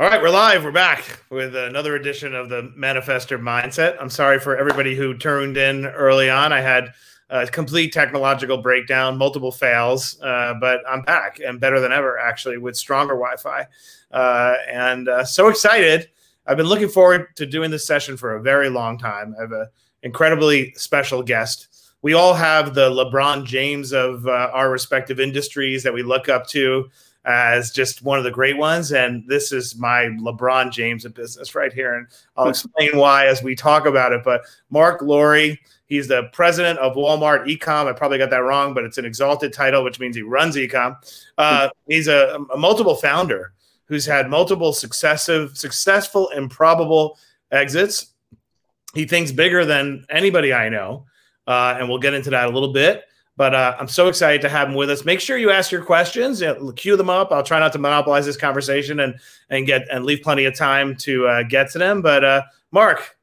All right, we're live. We're back with another edition of the Manifestor Mindset. I'm sorry for everybody who turned in early on. I had a complete technological breakdown, multiple fails, uh, but I'm back and better than ever, actually, with stronger Wi Fi. Uh, and uh, so excited. I've been looking forward to doing this session for a very long time. I have an incredibly special guest. We all have the LeBron James of uh, our respective industries that we look up to as just one of the great ones. And this is my LeBron James of business right here. And I'll explain why as we talk about it. But Marc Lore, he's the president of Walmart Ecom. I probably got that wrong, but it's an exalted title, which means he runs Ecom. Uh, he's a, a multiple founder who's had multiple successive, successful, improbable exits. He thinks bigger than anybody I know. Uh, and we'll get into that a little bit. But uh, I'm so excited to have him with us. Make sure you ask your questions, you know, queue them up. I'll try not to monopolize this conversation and and get and leave plenty of time to uh, get to them. But uh, Marc,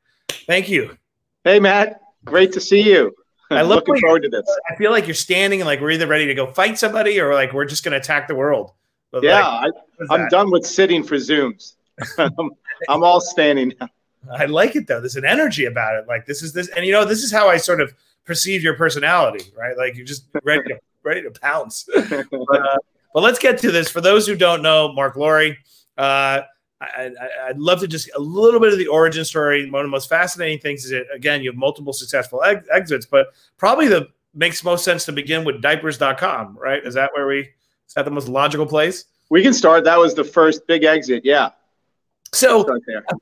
thank you. Hey Matt, great to see you. I am looking forward to this. I feel like you're standing and like we're either ready to go fight somebody or like we're just going to attack the world. But yeah, like, I, am done with sitting for Zooms. I'm, I'm all standing now. I like it though. There's an energy about it. Like this is this, and you know, this is how I sort of perceive your personality, right? Like you're just ready to ready to pounce. but, uh, but let's get to this. For those who don't know, Marc Lore, uh, I, would love to just a little bit of the origin story. One of the most fascinating things is that again, you have multiple successful ex- exits, but probably the makes most sense to begin with diapers.com, right? Is that where we is that the most logical place? We can start. That was the first big exit. Yeah. So,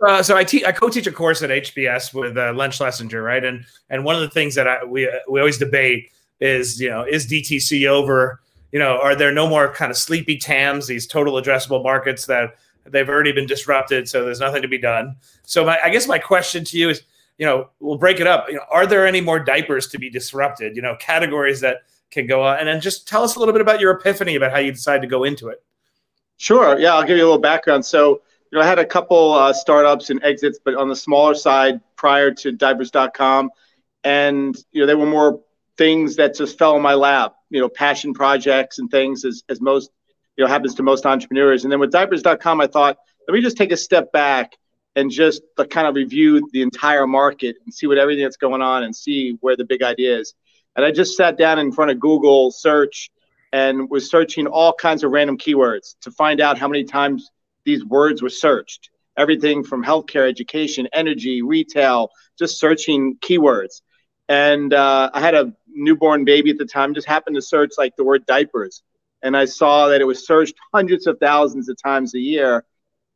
uh, so I teach, I co-teach a course at HBS with uh, Len Schlesinger, right? And and one of the things that I, we we always debate is, you know, is DTC over? You know, are there no more kind of sleepy TAMs, these total addressable markets that they've already been disrupted, so there's nothing to be done. So my, I guess my question to you is, you know, we'll break it up. You know, are there any more diapers to be disrupted? You know, categories that can go on, and then just tell us a little bit about your epiphany about how you decided to go into it. Sure. Yeah, I'll give you a little background. So you know, I had a couple uh, startups and exits, but on the smaller side prior to diapers.com. And, you know, they were more things that just fell in my lap, you know, passion projects and things as, as most, you know, happens to most entrepreneurs. And then with diapers.com, I thought, let me just take a step back and just kind of review the entire market and see what everything that's going on and see where the big idea is. And I just sat down in front of Google search and was searching all kinds of random keywords to find out how many times these words were searched. Everything from healthcare, education, energy, retail, just searching keywords. And uh, I had a newborn baby at the time, just happened to search like the word diapers. And I saw that it was searched hundreds of thousands of times a year.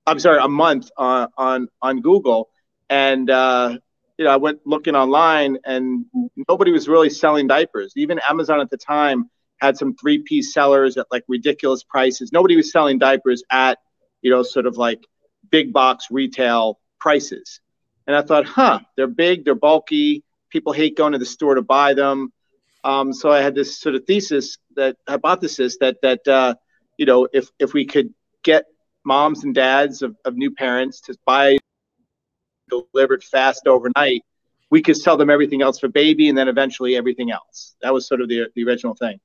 I'm sorry, a month on on, on Google. And uh, you know, I went looking online, and nobody was really selling diapers. Even Amazon at the time had some three piece sellers at like ridiculous prices. Nobody was selling diapers at you know, sort of like big box retail prices. And I thought, huh, they're big, they're bulky. People hate going to the store to buy them. Um, so I had this sort of thesis that hypothesis that that uh, you know if if we could get moms and dads of, of new parents to buy delivered fast overnight, we could sell them everything else for baby and then eventually everything else. That was sort of the the original thing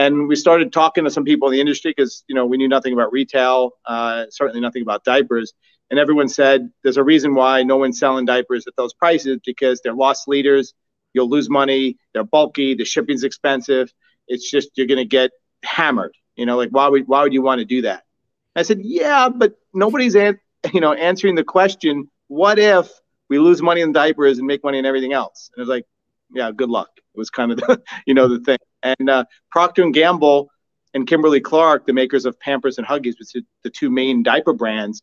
and we started talking to some people in the industry because you know we knew nothing about retail, uh, certainly nothing about diapers, and everyone said there's a reason why no one's selling diapers at those prices because they're loss leaders. You'll lose money. They're bulky. The shipping's expensive. It's just you're going to get hammered. You know, like why would why would you want to do that? I said, yeah, but nobody's an- you know answering the question. What if we lose money in diapers and make money in everything else? And it was like, yeah, good luck. It was kind of the, you know the thing. And uh, Procter and Gamble and Kimberly Clark, the makers of Pampers and Huggies, which are the two main diaper brands,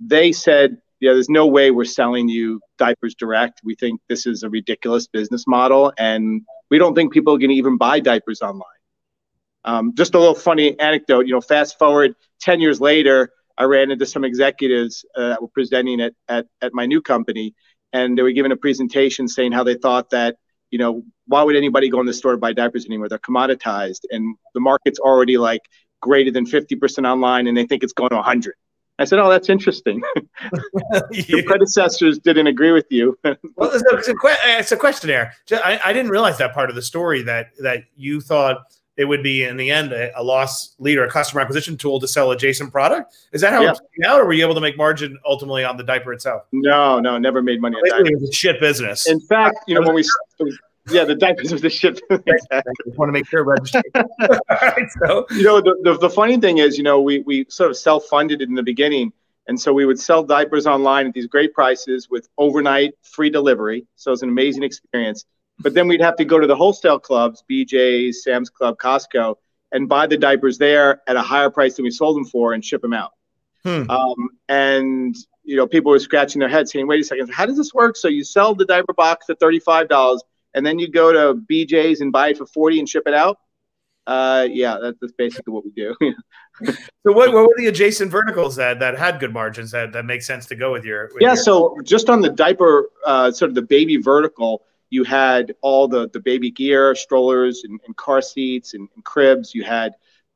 they said, "Yeah, there's no way we're selling you diapers direct. We think this is a ridiculous business model, and we don't think people are going to even buy diapers online." Um, just a little funny anecdote. You know, fast forward ten years later, I ran into some executives uh, that were presenting at, at at my new company, and they were giving a presentation saying how they thought that you know, why would anybody go in the store to buy diapers anymore? They're commoditized and the market's already like greater than 50% online and they think it's going to 100. I said, "Oh, that's interesting. Your predecessors didn't agree with you." well, it's a, it's, a, questionnaire. I, I, didn't realize that part of the story that that you thought it would be in the end a, a loss leader, a customer acquisition tool to sell adjacent product. Is that how yeah. it's out, or were you able to make margin ultimately on the diaper itself? No, no, never made money on diaper. It was a shit business. In fact, you know when we yeah, the diapers was the shit. exactly. I just want to make sure. right, so you know the, the, the funny thing is, you know, we we sort of self funded it in the beginning, and so we would sell diapers online at these great prices with overnight free delivery. So it's an amazing experience. But then we'd have to go to the wholesale clubs, BJ's, Sam's Club, Costco, and buy the diapers there at a higher price than we sold them for and ship them out. Hmm. Um, and you know, people were scratching their heads saying, "Wait a second, how does this work?" So you sell the diaper box at thirty-five dollars, and then you go to BJ's and buy it for forty and ship it out. Uh, yeah, that, that's basically what we do. so, what, what were the adjacent verticals that that had good margins that that make sense to go with your? With yeah, your- so just on the diaper, uh, sort of the baby vertical, you had all the the baby gear, strollers, and, and car seats and, and, cribs. You had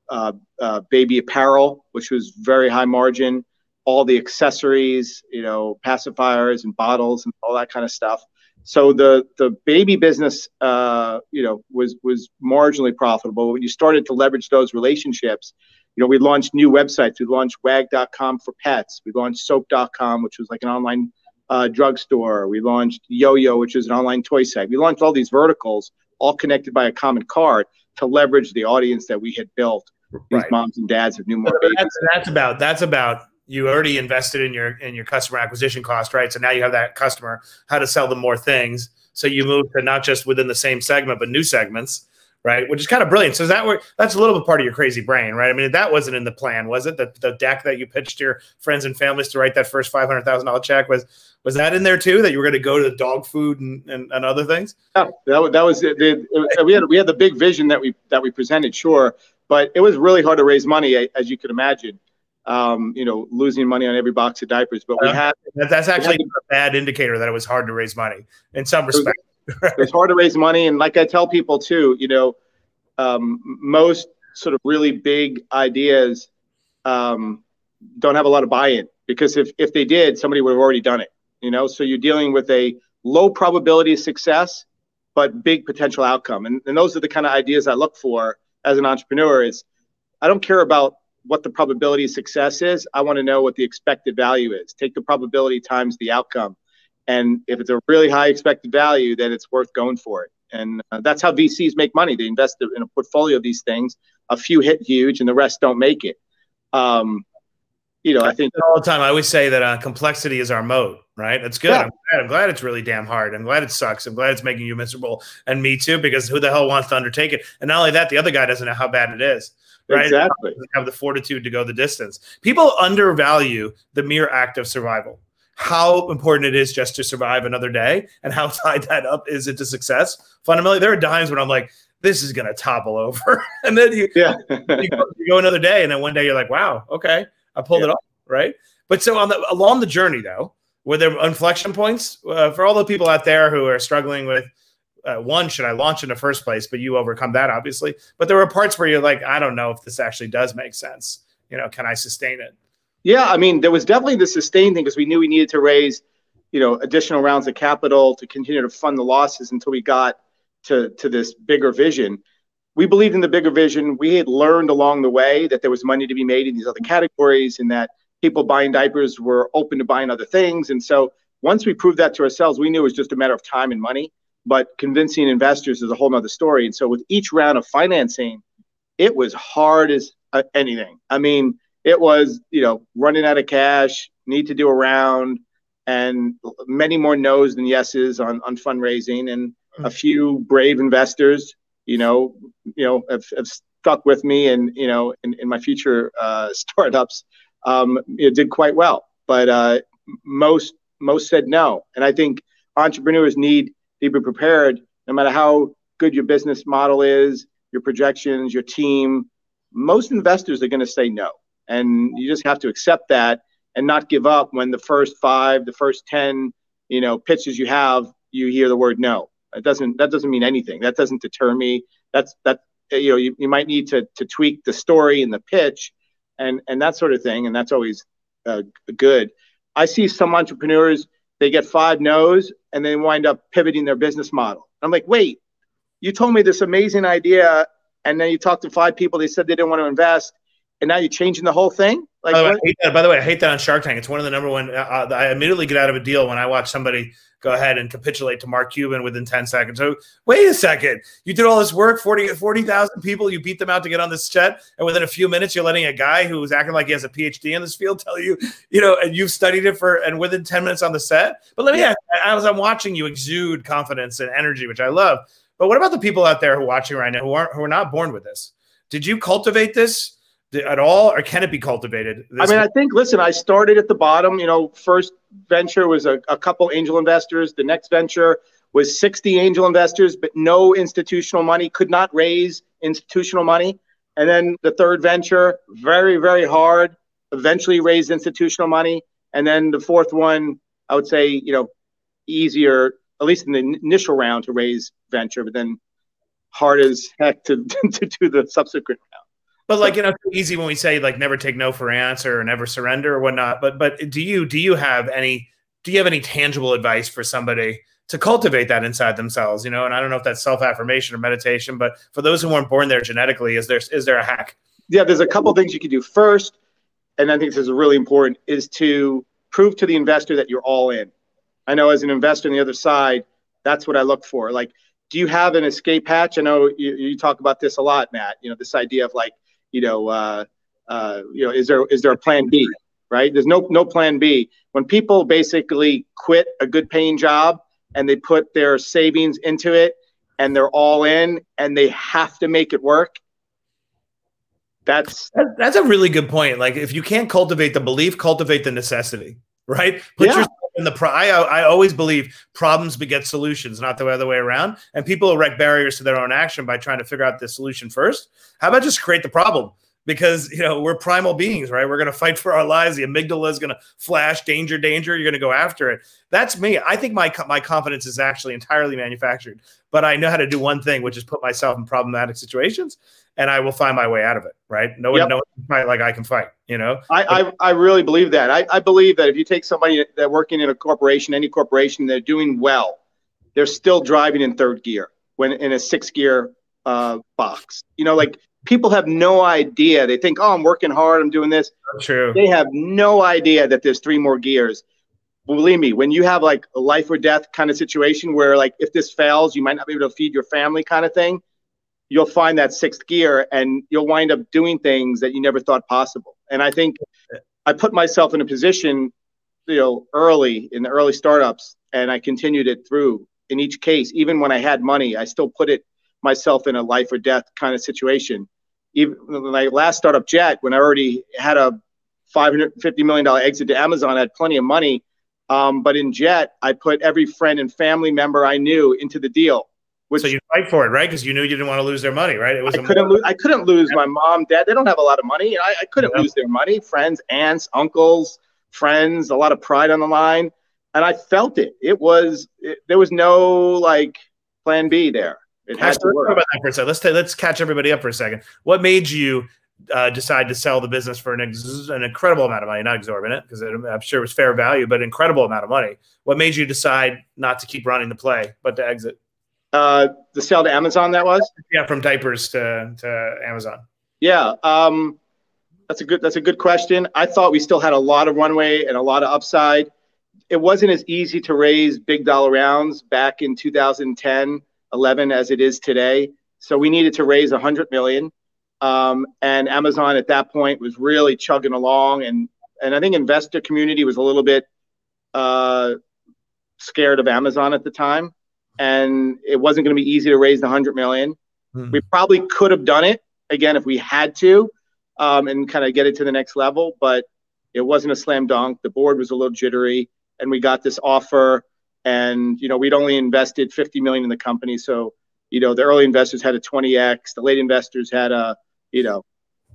uh, uh, baby apparel, which was very high margin. All the accessories, you know, pacifiers and bottles and all that kind of stuff. So the the baby business, uh, you know, was was marginally profitable. When you started to leverage those relationships, you know, we launched new websites. We launched Wag.com for pets. We launched Soap.com, which was like an online uh, drugstore. We launched Yo-Yo, which is an online toy site. We launched all these verticals, all connected by a common cart, to leverage the audience that we had built. These right. moms and dads of new more babies. That's, that's about that's about you already invested in your in your customer acquisition cost, right? So now you have that customer, how to sell them more things. So you move to not just within the same segment, but new segments right? Which is kind of brilliant. So is that where that's a little bit part of your crazy brain, right? I mean, that wasn't in the plan, was it? The, the deck that you pitched to your friends and families to write that first five hundred thousand dollar check was was that in there too? That you were going to go to dog food and, and, and other things? Yeah, that, that was it. The, we had we had the big vision that we that we presented, sure, but it was really hard to raise money, as you could imagine. Um, you know, losing money on every box of diapers, but we uh, had that's actually had, a bad indicator that it was hard to raise money in some respects it's hard to raise money, and like I tell people too, you know, um, most sort of really big ideas um, don't have a lot of buy-in because if if they did, somebody would have already done it. You know, so you're dealing with a low probability of success, but big potential outcome, and, and those are the kind of ideas I look for as an entrepreneur. Is I don't care about what the probability of success is. I want to know what the expected value is. Take the probability times the outcome and if it's a really high expected value, then it's worth going for it. And uh, that's how VCs make money. They invest in a portfolio of these things. A few hit huge, and the rest don't make it. Um, you know, I think all the time. I always say that uh, complexity is our moat, right? It's good. Yeah. I'm, glad, I'm, glad, it's really damn hard. I'm glad it sucks. I'm glad it's making you miserable, and me too, because who the hell wants to undertake it? And not only that, the other guy doesn't know how bad it is. Right? Exactly. Have the fortitude to go the distance. People undervalue the mere act of survival how important it is just to survive another day and how tied that up is it to success. Fundamentally, there are times when I'm like, this is going to topple over. and then you, yeah. you, go, you, go, another day, and then one day you're like, wow, okay, I pulled yeah. it off. Right. But so on the along the journey, though, were there inflection points uh, for all the people out there who are struggling with uh, one, should I launch in the first place? But you overcome that, obviously. But there were parts where you're like, I don't know if this actually does make sense. You know, can I sustain it? Yeah, I mean, there was definitely the sustain thing because we knew we needed to raise, you know, additional rounds of capital to continue to fund the losses until we got to to this bigger vision. We believed in the bigger vision. We had learned along the way that there was money to be made in these other categories and that people buying diapers were open to buying other things. And so once we proved that to ourselves, we knew it was just a matter of time and money. But convincing investors is a whole nother story. And so with each round of financing, it was hard as uh, anything. I mean, it was you know running out of cash, need to do a round, and many more no's than yeses on on fundraising, and hmm. a few brave investors, you know, you know, have, have stuck with me, and you know, in, in my future uh, startups, um, did quite well. But uh, most most said no, and I think entrepreneurs need to be prepared, no matter how good your business model is, your projections, your team. Most investors are going to say no and you just have to accept that and not give up when the first five, the first ten, you know, pitches you have, you hear the word no. It doesn't that doesn't mean anything. That doesn't deter me. That's that you know you, you might need to to tweak the story and the pitch, and and that sort of thing, and that's always uh, good. I see some entrepreneurs they get five no's and they wind up pivoting their business model. I'm like, wait, you told me this amazing idea and then you talked to five people, they said they didn't want to invest, and now you're changing the whole thing. Like, by the, way, I hate that, by the way, I hate that on Shark Tank. It's one of the number one. Uh, I immediately get out of a deal when I watch somebody go ahead and capitulate to Mark Cuban within 10 seconds. So wait a second. You did all this work, 40 40,000 people, you beat them out to get on this set. And within a few minutes, you're letting a guy who's acting like he has a PhD in this field tell you, you know, and you've studied it for, and within 10 minutes on the set. But let me ask, as I'm watching you exude confidence and energy, which I love. But what about the people out there who are watching right now who aren't, who are not born with this? Did you cultivate this? At all, or can it be cultivated? I mean, I think. Listen, I started at the bottom. You know, first venture was a, a couple angel investors. The next venture was 60 angel investors, but no institutional money. Could not raise institutional money. And then the third venture, very very hard. Eventually raised institutional money. And then the fourth one, I would say, you know, easier, at least in the initial round to raise venture, but then hard as heck to, to do the subsequent round. But like you know, it's easy when we say like never take no for an answer or never surrender or whatnot. But but do you do you have any do you have any tangible advice for somebody to cultivate that inside themselves? You know, and I don't know if that's self affirmation or meditation, but for those who weren't born there genetically, is there is there a hack? Yeah, there's a couple things you can do. First, and I think this is really important, is to prove to the investor that you're all in. I know as an investor on the other side, that's what I look for. Like, do you have an escape hatch? I know you, you talk about this a lot, Matt. You know, this idea of like you know, uh, uh, you know, is there is there a plan B? Right? There's no no plan B. When people basically quit a good paying job and they put their savings into it and they're all in and they have to make it work. That's that's a really good point. Like if you can't cultivate the belief, cultivate the necessity. Right? Put yeah. In the pro- I, I always believe problems beget solutions, not the other way around. And people erect barriers to their own action by trying to figure out the solution first. How about just create the problem? Because you know we're primal beings, right? We're going to fight for our lives. The amygdala is going to flash danger, danger. You're going to go after it. That's me. I think my my confidence is actually entirely manufactured, but I know how to do one thing, which is put myself in problematic situations and I will find my way out of it. Right? No one, yep. no one like I can fight. You know. I I, I really believe that. I, I believe that if you take somebody that working in a corporation, any corporation, they're doing well, they're still driving in third gear when in a six gear uh, box. You know, like people have no idea. They think, oh, I'm working hard, I'm doing this. True. They have no idea that there's three more gears. Believe me, when you have like a life or death kind of situation where like if this fails, you might not be able to feed your family kind of thing you'll find that sixth gear and you'll wind up doing things that you never thought possible. And I think I put myself in a position, you know, early in the early startups, and I continued it through in each case. Even when I had money, I still put it myself in a life or death kind of situation. Even my last startup, Jet, when I already had a $550 million exit to Amazon, I had plenty of money. Um, but in Jet, I put every friend and family member I knew into the deal which, so you fight for it, right? Because you knew you didn't want to lose their money, right? It was I couldn't lose. I couldn't lose my mom, dad. They don't have a lot of money. I, I couldn't yeah. lose their money. Friends, aunts, uncles, friends, a lot of pride on the line, and I felt it. It was it, there was no like plan B there. It Actually, to work. Let's, about that for a second. let's t- let's catch everybody up for a second. What made you uh, decide to sell the business for an, ex- an incredible amount of money, not exorbitant, because I'm sure it was fair value, but incredible amount of money. What made you decide not to keep running the play, but to exit? Uh, the sale to Amazon that was? Yeah, from diapers to, to Amazon. Yeah, um, that's a good that's a good question. I thought we still had a lot of runway and a lot of upside. It wasn't as easy to raise big dollar rounds back in 2010, 11 as it is today. So we needed to raise 100 million. Um, and Amazon at that point was really chugging along, and and I think investor community was a little bit uh, scared of Amazon at the time and it wasn't going to be easy to raise the 100 million. Mm-hmm. We probably could have done it again if we had to um, and kind of get it to the next level, but it wasn't a slam dunk. The board was a little jittery, and we got this offer. And you know, we'd only invested 50 million in the company, so you know, the early investors had a 20x, the late investors had a you know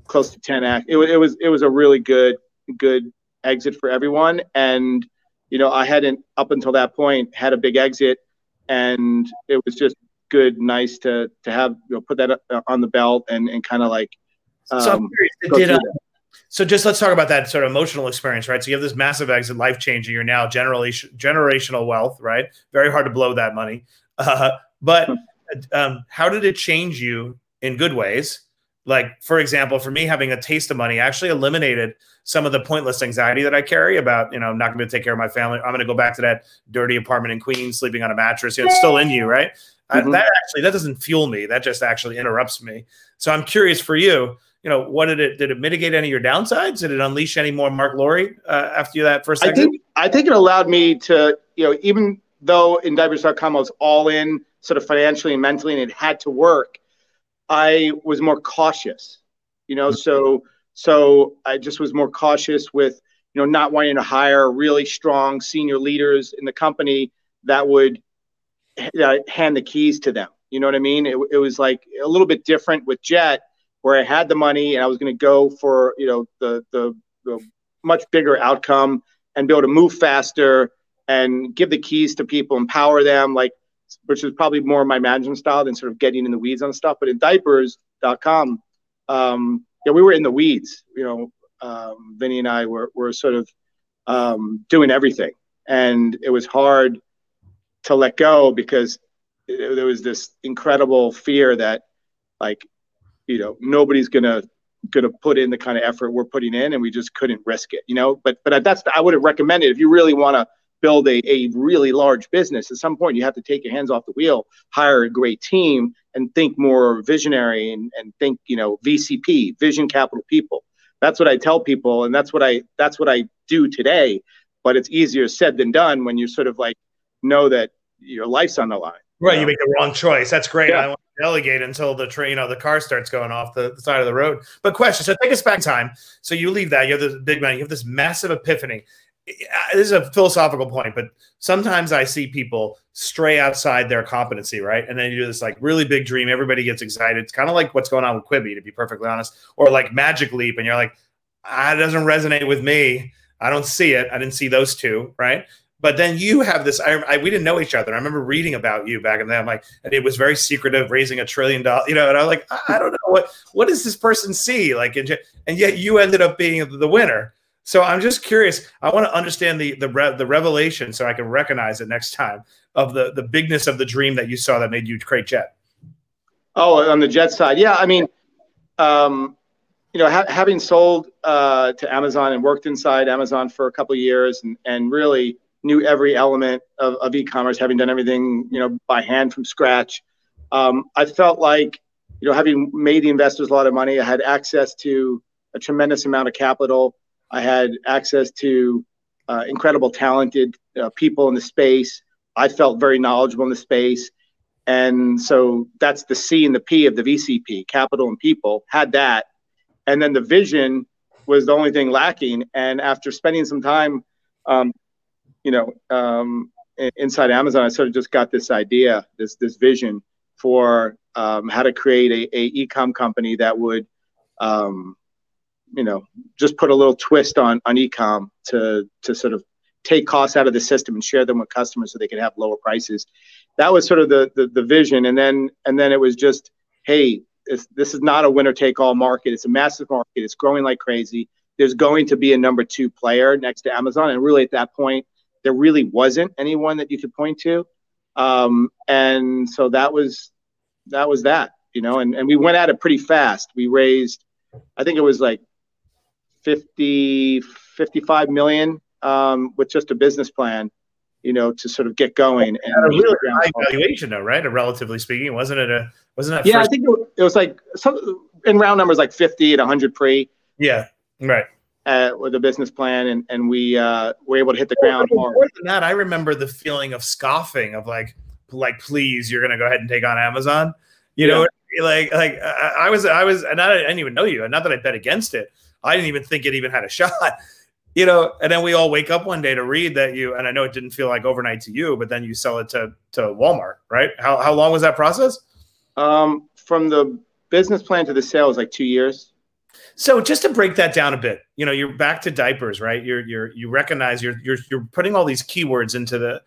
close to 10x. It was it was it was a really good good exit for everyone, and you know, I hadn't up until that point had a big exit and it was just good, nice to to have you know put that on the belt and and kind of like. Um, so, did, uh, so just let's talk about that sort of emotional experience, right? So you have this massive exit, life changing. You're now generation generational wealth, right? Very hard to blow that money, uh, but. Um, how did it change you in good ways. Like, for example, for me, having a taste of money actually eliminated some of the pointless anxiety that I carry about, you know, I'm not going to take care of my family. I'm going to go back to that dirty apartment in Queens, sleeping on a mattress. You know, it's still in you, right? Mm-hmm. that actually that doesn't fuel me. That just actually interrupts me. So I'm curious for you. You know, what did it did it mitigate any of your downsides? Did it unleash any more Marc Lore uh, after that first? I think I think it allowed me to, you know, even though in diapers.com I was all in, sort of financially and mentally, and it had to work. I was more cautious, you know. Mm-hmm. So so I just was more cautious with, you know, not wanting to hire really strong senior leaders in the company that would uh, hand the keys to them. You know what I mean? It, it was like a little bit different with Jet, where I had the money and I was going to go for you know the, the the much bigger outcome and be able to move faster and give the keys to people, empower them, like which is probably more my management style than sort of getting in the weeds on stuff. But in diapers.com, um, yeah, we were in the weeds. You know, um, Vinny and I were were sort of um, doing everything, and it was hard to let go because there was this incredible fear that like you know nobody's gonna gonna put in the kind of effort we're putting in and we just couldn't risk it you know but but that's i wouldn't recommend it if you really want to build a, a really large business at some point you have to take your hands off the wheel hire a great team and think more visionary and, and think you know vcp vision capital people that's what i tell people and that's what i that's what i do today but it's easier said than done when you're sort of like know that your life's on the line. Right, you, know? you make the wrong choice. That's great. Yeah. Delegate until the train, you know, the car starts going off the, the, side of the road. But question: So take us back time. So you leave that. You have this big man, You have this massive epiphany. This is a philosophical point, but sometimes I see people stray outside their competency, right? And then you do this like really big dream. Everybody gets excited. It's kind of like what's going on with Quibi, to be perfectly honest, or like Magic Leap, and you're like, ah, it doesn't resonate with me. I don't see it. I didn't see those two, right? But then you have this. I, I, we didn't know each other. I remember reading about you back in the day. I'm like, and it was very secretive, raising a trillion dollars. You know, and I'm like, I, I, don't know what what does this person see like, and, and yet you ended up being the winner. So I'm just curious. I want to understand the the re, the revelation so I can recognize it next time of the the bigness of the dream that you saw that made you create Jet. Oh, on the Jet side, yeah. I mean, um, you know, ha- having sold uh, to Amazon and worked inside Amazon for a couple years, and and really knew every element of, of e-commerce, having done everything you know by hand from scratch. Um, I felt like you know having made the investors a lot of money, I had access to a tremendous amount of capital. I had access to uh, incredible, talented uh, people in the space. I felt very knowledgeable in the space. And so that's the C and the P of the VCP, capital and people, had that. And then the vision was the only thing lacking. And after spending some time um, you know, um, inside Amazon, I sort of just got this idea, this this vision for um, how to create a, a e-com company that would, um, you know, just put a little twist on on e-com to to sort of take costs out of the system and share them with customers so they could have lower prices. That was sort of the the, the vision, and then and then it was just, hey, this, this is not a winner take all market. It's a massive market. It's growing like crazy. There's going to be a number two player next to Amazon, and really at that point, there really wasn't anyone that you could point to. Um, and so that was that was that, you know, and, and we went at it pretty fast. We raised, I think it was like 50, 55 million um, with just a business plan, you know, to sort of get going. And a really high valuation, though, right? Relatively speaking, wasn't it a wasn't it? Yeah, first- I think it was like some in round numbers, like 50 and 100 pre. Yeah, right uh, with a business plan, and and we uh, were able to hit the ground more. More than that, I remember the feeling of scoffing of like, like, please, you're gonna go ahead and take on Amazon. You yeah. know, like like I was I was and I didn't even know you. Not that I bet against it. I didn't even think it even had a shot. You know, and then we all wake up one day to read that you and I know it didn't feel like overnight to you, but then you sell it to to Walmart, right? How how long was that process? Um, from the business plan to the sale was like two years. So just to break that down a bit, you know, you're back to diapers, right? You're you're you recognize you're you're you're putting all these keywords into the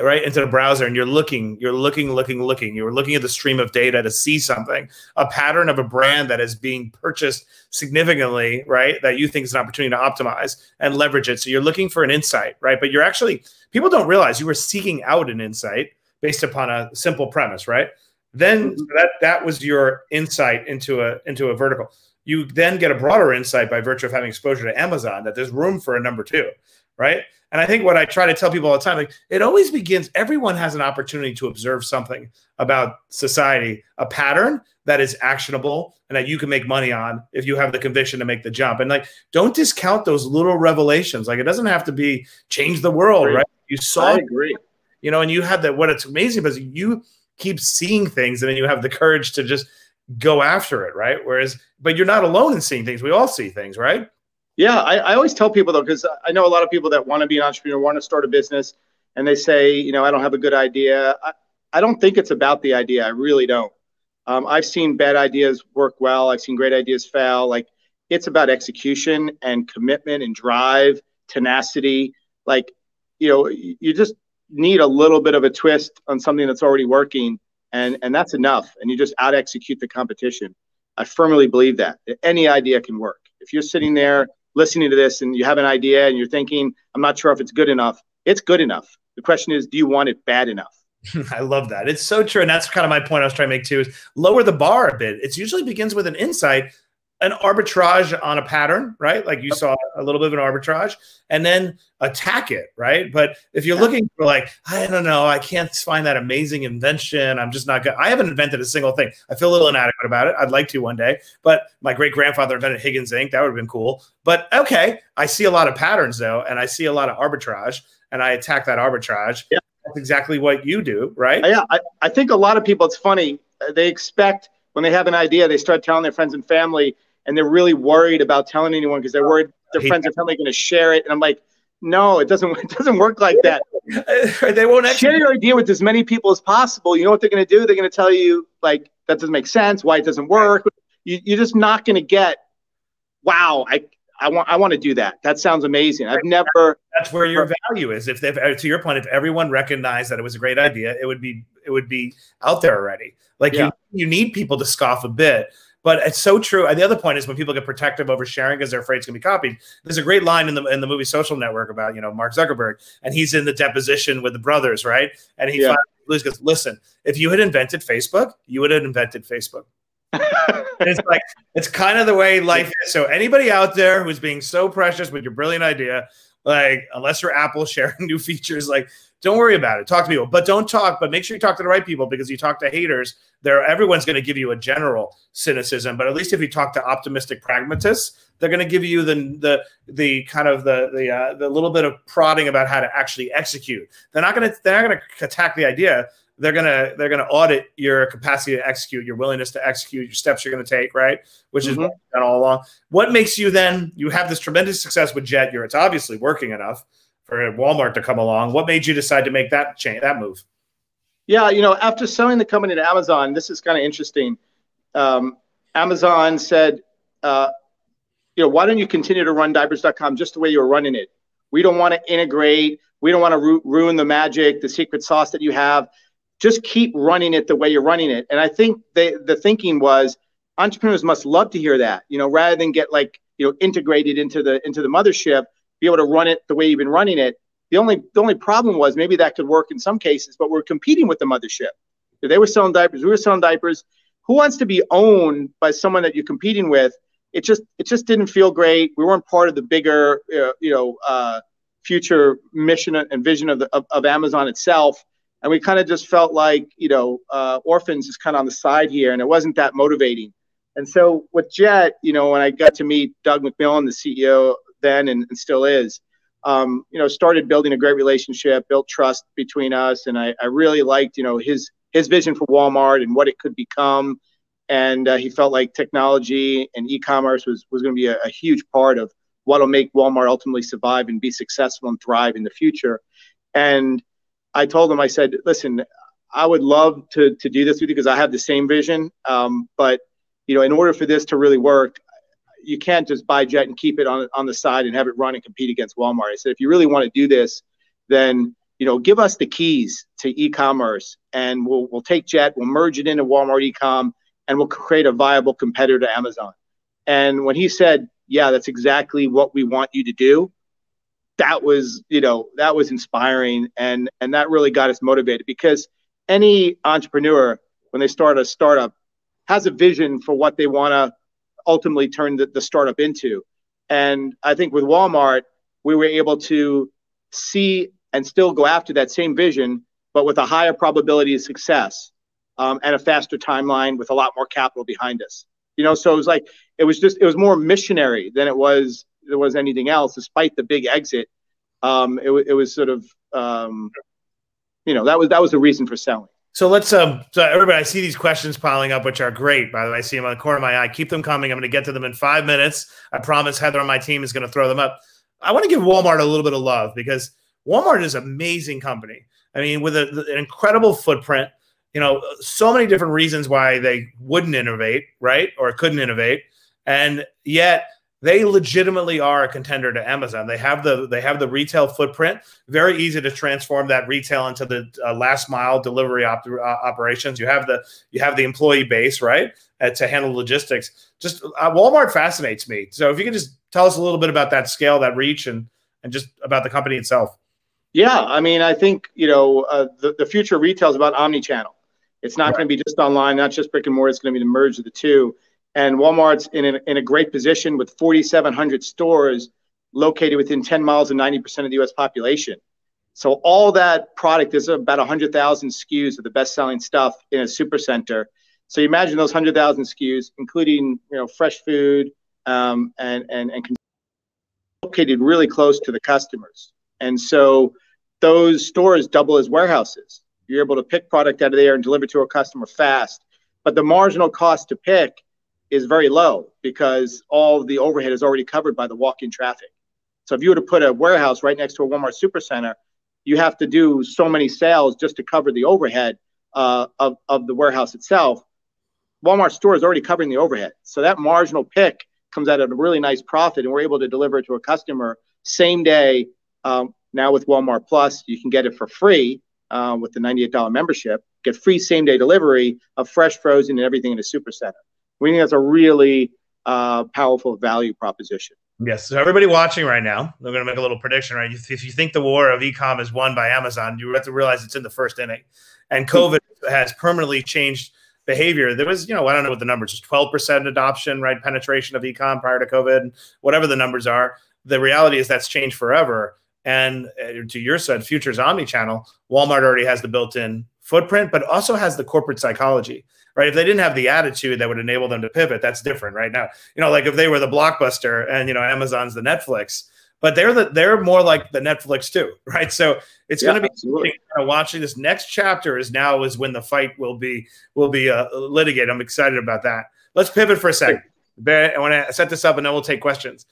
right into the browser and you're looking you're looking looking looking you're looking at the stream of data to see something a pattern of a brand that is being purchased significantly right that you think is an opportunity to optimize and leverage it so you're looking for an insight right but you're actually people don't realize you were seeking out an insight based upon a simple premise right Then mm-hmm. that that was your insight into a into a vertical. You then get a broader insight by virtue of having exposure to Amazon that there's room for a number two, right? And I think what I try to tell people all the time, like it always begins, everyone has an opportunity to observe something about society, a pattern that is actionable and that you can make money on if you have the conviction to make the jump. And like, don't discount those little revelations. Like, it doesn't have to be change the world, right? You saw, I agree. You know, and you had that. What it's amazing because you keep seeing things, and then you have the courage to just go after it, right? Whereas, but you're not alone in seeing things. We all see things, right? Yeah, I, I always tell people though, because I know a lot of people that want to be an entrepreneur, want to start a business, and they say, you know, I don't have a good idea. I, I don't think it's about the idea. I really don't. Um, I've seen bad ideas work well. I've seen great ideas fail. Like it's about execution and commitment and drive, tenacity. Like, you know, you just need a little bit of a twist on something that's already working, and and that's enough. And you just out execute the competition. I firmly believe that any idea can work. If you're sitting there listening to this and you have an idea and you're thinking, I'm not sure if it's good enough, it's good enough. The question is, do you want it bad enough? I love that. It's so true. And that's kind of my point I was trying to make too is lower the bar a bit. It usually begins with an insight, an arbitrage on a pattern, right? Like you saw a little bit of an arbitrage and then attack it, right? But if you're looking for like, I don't know, I can't find that amazing invention. I'm just not good. I haven't invented a single thing. I feel a little inadequate about it. I'd like to one day, but my great grandfather invented Higgins ink. That would have been cool. But okay, I see a lot of patterns though, and I see a lot of arbitrage and I attack that arbitrage. Yeah that's exactly what you do, right? Yeah, I, I think a lot of people, it's funny, uh, they expect when they have an idea, they start telling their friends and family, and they're really worried about telling anyone because they're worried their friends and family are going to share it. And I'm like, no, it doesn't. It doesn't work like that. they won't actually- share your idea with as many people as possible. You know what they're going to do? They're going to tell you like that doesn't make sense, why it doesn't work. You, you're just not going to get. Wow, I I want I want to do that. That sounds amazing. I've never. That's where your value is. If they've to your point, if everyone recognized that it was a great idea, it would be it would be out there already. Like yeah. you you need people to scoff a bit. But it's so true. And the other point is when people get protective over sharing because they're afraid it's going to be copied. There's a great line in the in the movie Social Network about you know Mark Zuckerberg, and he's in the deposition with the brothers, right? And he yeah. finally goes, "Listen, if you had invented Facebook, you would have invented Facebook." it's like it's kind of the way life is. So anybody out there who's being so precious with your brilliant idea, like unless you're Apple sharing new features, like don't worry about it. Talk to people, but don't talk. But make sure you talk to the right people because you talk to haters. There, everyone's going to give you a general cynicism, but at least if you talk to optimistic pragmatists, they're going to give you the the the kind of the the uh, the little bit of prodding about how to actually execute. They're not going to they're not going to attack the idea they're gonna they're gonna audit your capacity to execute, your willingness to execute, your steps you're gonna take, right? Which mm-hmm. is done all along. What makes you then you have this tremendous success with Jet? You're it's obviously working enough for Walmart to come along. What made you decide to make that change that move? Yeah, you know, after selling the company to Amazon, this is kind of interesting. Um, Amazon said, uh, you know, why don't you continue to run diapers.com just the way you were running it? We don't want to integrate. We don't want to ru- ruin the magic, the secret sauce that you have just keep running it the way you're running it. And I think they, the thinking was entrepreneurs must love to hear that, you know, rather than get like, you know, integrated into the into the mothership, be able to run it the way you've been running it. The only the only problem was maybe that could work in some cases, but we're competing with the mothership. They were selling diapers, we were selling diapers. Who wants to be owned by someone that you're competing with? It just it just didn't feel great. We weren't part of the bigger, uh, you know, uh, future mission and vision of, the, of, of Amazon itself and we kind of just felt like you know uh, orphans is kind of on the side here and it wasn't that motivating and so with jet you know when i got to meet doug mcmillon the ceo then and, and still is um, you know started building a great relationship built trust between us and I, I, really liked you know his his vision for walmart and what it could become and uh, he felt like technology and e-commerce was, was going to be a, a huge part of what will make walmart ultimately survive and be successful and thrive in the future and I told him, I said, listen, I would love to, to do this with you because I have the same vision. Um, but, you know, in order for this to really work, you can't just buy Jet and keep it on, on the side and have it run and compete against Walmart. I said, if you really want to do this, then, you know, give us the keys to e-commerce and we'll, we'll take Jet, we'll merge it into Walmart e-com and we'll create a viable competitor to Amazon. And when he said, yeah, that's exactly what we want you to do, that was you know that was inspiring and and that really got us motivated because any entrepreneur when they start a startup has a vision for what they want to ultimately turn the, the startup into. And I think with Walmart, we were able to see and still go after that same vision, but with a higher probability of success um, and a faster timeline with a lot more capital behind us. You know, so it was like it was just it was more missionary than it was there was anything else. Despite the big exit, um, it, it was sort of um, you know that was that was the reason for selling. So let's um so everybody I see these questions piling up, which are great, by the way. I see them on the corner of my eye. Keep them coming. I'm gonna get to them in five minutes. I promise Heather on my team is gonna throw them up. I want to give Walmart a little bit of love because Walmart is an amazing company. I mean, with a, an incredible footprint, you know, so many different reasons why they wouldn't innovate, right? Or couldn't innovate. And yet they legitimately are a contender to Amazon. They have the they have the retail footprint. Very easy to transform that retail into the uh, last mile delivery op- uh, operations. You have the you have the employee base right uh, to handle logistics. Just uh, Walmart fascinates me. So if you could just tell us a little bit about that scale, that reach, and and just about the company itself. Yeah, I mean, I think you know uh, the the future of retail is about omni-channel. It's not right. going to be just online, not just brick and mortar. It's going to be the merge of the two. And Walmart's in a, in a great position with 4,700 stores located within 10 miles of 90% of the US population. So all that product is about 100,000 SKUs of the best-selling stuff in a supercenter. So you imagine those 100,000 SKUs, including you know fresh food um, and and and located really close to the customers. And so those stores double as warehouses. You're able to pick product out of there and deliver to a customer fast. But the marginal cost to pick is very low because all the overhead is already covered by the walk-in traffic. So if you were to put a warehouse right next to a Walmart supercenter, you have to do so many sales just to cover the overhead uh, of, of the warehouse itself. Walmart store is already covering the overhead. So that marginal pick comes out at a really nice profit, and we're able to deliver it to a customer same day. Um, now with Walmart Plus, you can get it for free uh, with the $98 membership, get free same day delivery of fresh, frozen, and everything in a supercenter. We think that's a really uh, powerful value proposition. Yes. So everybody watching right now, they're going to make a little prediction, right? If you think the war of e-com is won by Amazon, you have to realize it's in the first inning, and COVID has permanently changed behavior. There was, you know, I don't know what the numbers, just 12% adoption, right? Penetration of e-com prior to COVID, whatever the numbers are. The reality is that's changed forever. And uh, to your side, futures omni-channel, Walmart already has the built-in footprint, but also has the corporate psychology right? If they didn't have the attitude that would enable them to pivot, that's different right now. You know, like if they were the blockbuster and you know Amazon's the Netflix, but they're the they're more like the Netflix too, right? So it's yeah, going to be kind of watching this next chapter is now is when the fight will be will be uh, litigated. I'm excited about that. Let's pivot for a second. I want to set this up and then we'll take questions.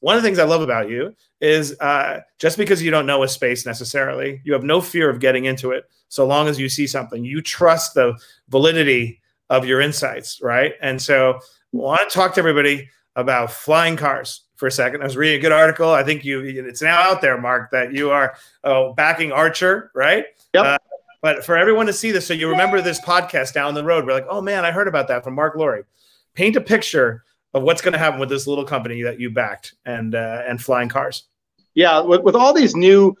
One of the things I love about you is uh, just because you don't know a space necessarily, you have no fear of getting into it. So long as you see something, you trust the validity of your insights, right? And so, I want to talk to everybody about flying cars for a second. I was reading a good article. I think you it's now out there, Marc, that you are uh, backing Archer, right? Yep. Uh, but for everyone to see this, so you remember this podcast down the road, we're like, oh man, I heard about that from Marc Lore. Paint a picture of what's going to happen with this little company that you backed and uh, and flying cars. Yeah, with, with all these new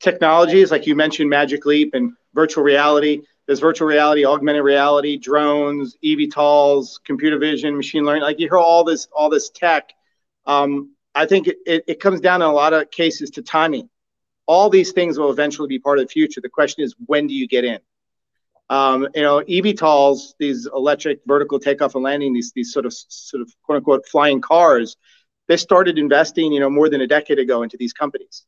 technologies, like you mentioned, Magic Leap and virtual reality. There's virtual reality, augmented reality, drones, eVTOLs, computer vision, machine learning. Like you hear all this, all this tech. Um, I think it, it, it comes down in a lot of cases to timing. All these things will eventually be part of the future. The question is, when do you get in? Um, you know, eVTOLs, these electric vertical takeoff and landing, these these sort of sort of quote unquote flying cars, they started investing, you know, more than a decade ago into these companies.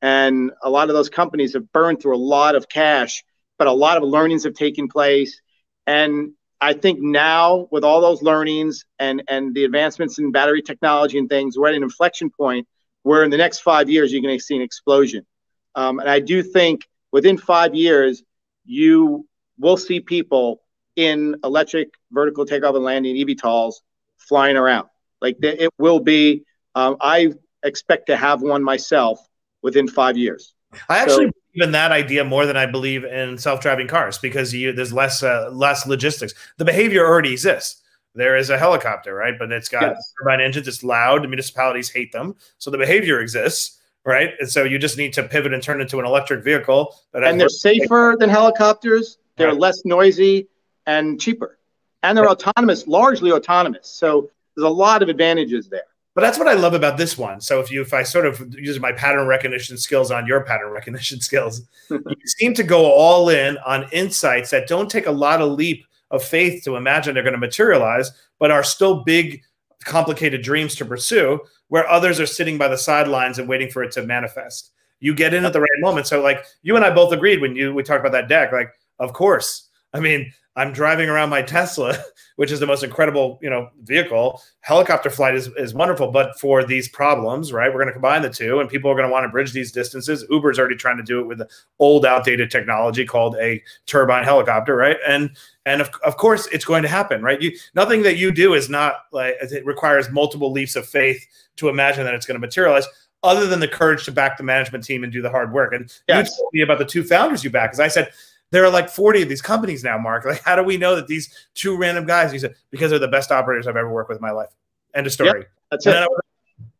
And a lot of those companies have burned through a lot of cash, but a lot of learnings have taken place. And I think now, with all those learnings and, and the advancements in battery technology and things, we're at an inflection point where in the next five years, you're going to see an explosion. Um, and I do think within five years, you will see people in electric vertical takeoff and landing eVTOLs flying around. Like it will be, um, I expect to have one myself within five years. I actually so, believe in that idea more than I believe in self-driving cars because you, there's less uh, less logistics. The behavior already exists. There is a helicopter, right? But it's got yes. turbine engines. It's loud. The municipalities hate them, so the behavior exists, right? And so you just need to pivot and turn into an electric vehicle. and they're safer than helicopters. They're right. less noisy. and cheaper. And they're autonomous, largely autonomous. So there's a lot of advantages there. But that's what I love about this one. So if you if I sort of use my pattern recognition skills on your pattern recognition skills, you seem to go all in on insights that don't take a lot of leap of faith to imagine they're going to materialize, but are still big, complicated dreams to pursue, where others are sitting by the sidelines and waiting for it to manifest. You get in at the right moment. So like you and I both agreed when you we talked about that deck, like, of course. I mean, I'm driving around my Tesla, which is the most incredible, you know, vehicle. Helicopter flight is, is wonderful, but for these problems, right? We're going to combine the two, and people are going to want to bridge these distances. Uber's already trying to do it with the old, outdated technology called a turbine helicopter, right? And and of, of course, it's going to happen, right? You nothing that you do is not like it requires multiple leaps of faith to imagine that it's going to materialize other than the courage to back the management team and do the hard work. And yes. you told me about the two founders you back, because I said there are like 40 of these companies now, Marc. Like, how do we know that these two random guys? He said, because they're the best operators I've ever worked with in my life. End of story. Yep, that's and it.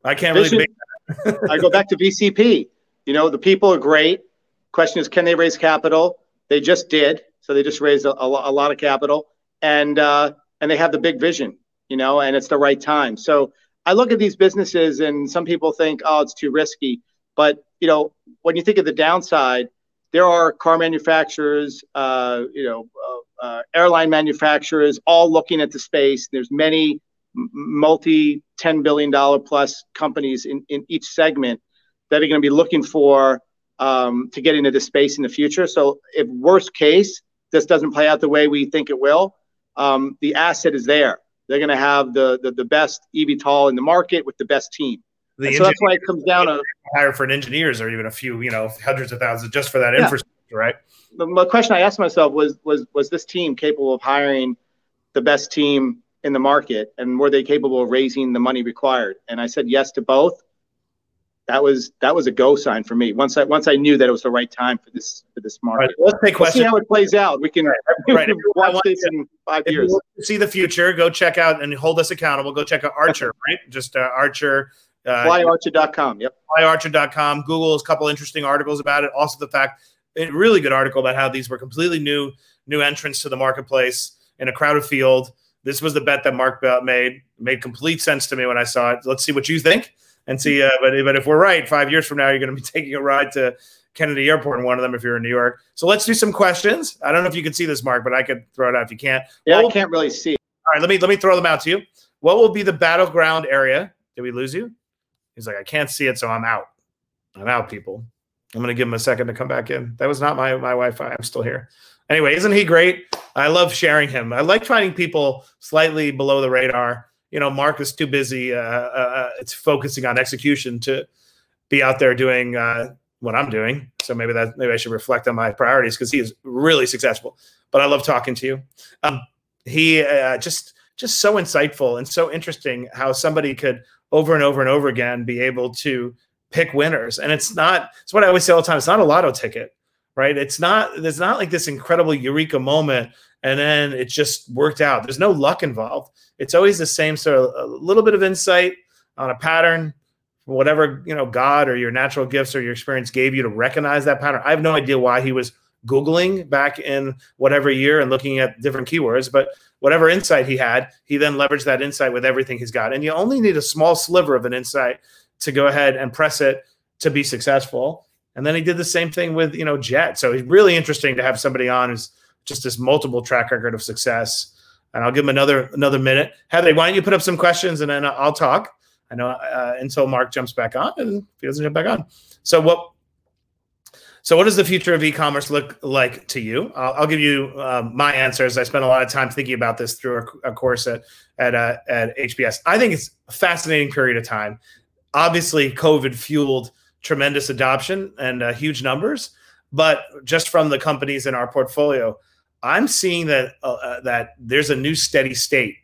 I, I, can't Vision, really I go back to VCP. You know, the people are great. Question is, can they raise capital? They just did. So they just raised a, a, a lot of capital and, uh, and they have the big vision, you know, and it's the right time. So I look at these businesses and some people think, oh, it's too risky. But, you know, when you think of the downside, there are car manufacturers, uh, you know, uh, uh, airline manufacturers, all looking at the space. There's many multi ten billion dollar plus companies in, in each segment that are going to be looking for um, to get into the space in the future. So, if worst case this doesn't play out the way we think it will, um, the asset is there. They're going to have the, the the best eVTOL in the market with the best team so that's why it comes down to hire for an engineers or even a few, you know, hundreds of thousands just for that yeah. infrastructure, right? The, the question I asked myself was was was this team capable of hiring the best team in the market, and were they capable of raising the money required? And I said yes to both. That was that was a go sign for me. Once I once I knew that it was the right time for this for this market. Right, let's take questions. See how it plays out. We can, right, right. watch this in five years. see the future. Go check out and hold us accountable. Go check out Archer, right? Just uh, Archer uh, flyarcher.com. Yep. Flyarcher.com. Google a couple interesting articles about it. Also, the fact, a really good article about how these were completely new new entrants to the marketplace in a crowded field. This was the bet that Marc made. It made complete sense to me when I saw it. Let's see what you think and see. Uh, but but if we're right, five years from now, you're going to be taking a ride to Kennedy Airport in one of them if you're in New York. So let's do some questions. I don't know if you can see this, Marc, but I could throw it out if you can't. Yeah, I can't really see. All right, let me let me throw them out to you. What will be the battleground area? Did we lose you? He's like, I can't see it, so I'm out. I'm out, people. I'm gonna give him a second to come back in. That was not my my Wi-Fi. I'm still here. Anyway, isn't he great? I love sharing him. I like finding people slightly below the radar. You know, Marc is too busy. Uh, uh, it's focusing on execution to be out there doing uh, what I'm doing. So maybe that maybe I should reflect on my priorities because he is really successful. But I love talking to you. Um, he uh, just just so insightful and so interesting how somebody could over and over and over again be able to pick winners. And it's not, it's what I always say all the time, it's not a lotto ticket, right? It's not, there's not like this incredible eureka moment and then it just worked out. There's no luck involved. It's always the same sort of a little bit of insight on a pattern, whatever, you know, God or your natural gifts or your experience gave you to recognize that pattern. I have no idea why he was Googling back in whatever year and looking at different keywords, but whatever insight he had, he then leveraged that insight with everything he's got. And you only need a small sliver of an insight to go ahead and press it to be successful. And then he did the same thing with, you know, Jet. So it's really interesting to have somebody on who's just this multiple track record of success. And I'll give him another another minute. Heather, why don't you put up some questions and then I'll talk. I know uh, until Marc jumps back on and he doesn't jump back on. So what so, what does the future of e-commerce look like to you? I'll, I'll give you um, my answers. I spent a lot of time thinking about this through a, a course at at uh, at HBS. I think it's a fascinating period of time. Obviously, COVID fueled tremendous adoption and uh, huge numbers, but just from the companies in our portfolio, I'm seeing that uh, uh that there's a new steady state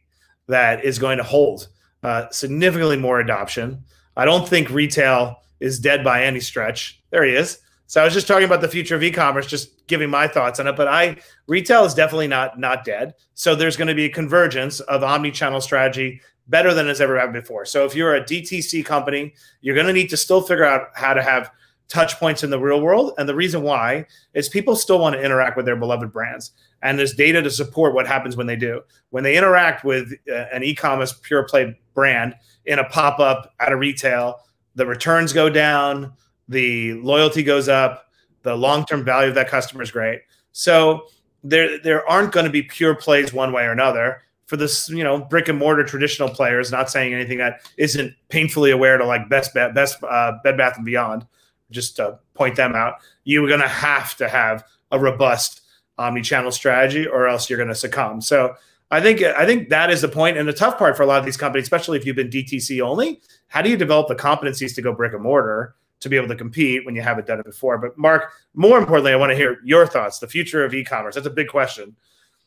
that is going to hold uh, significantly more adoption. I don't think retail is dead by any stretch. There he is. So I was just talking about the future of e-commerce, just giving my thoughts on it. But I retail is definitely not not dead. So there's going to be a convergence of omni-channel strategy better than it's ever happened before. So if you're a DTC company, you're going to need to still figure out how to have touch points in the real world. And the reason why is people still want to interact with their beloved brands. And there's data to support what happens when they do. When they interact with uh, an e commerce pure play brand in a pop up at a retail, the returns go down, the loyalty goes up, the long term value of that customer is great. So there, there aren't going to be pure plays one way or another for this, you know, brick and mortar traditional players. Not saying anything that isn't painfully aware to like Best Best uh, Bed Bath and Beyond just to point them out, you're going to have to have a robust omni-channel strategy, or else you're going to succumb. So I think I think that is the point, and the tough part for a lot of these companies, especially if you've been DTC only. How do you develop the competencies to go brick and mortar to be able to compete when you haven't done it before? But Marc, more importantly, I want to hear your thoughts. The future of e-commerce. That's a big question.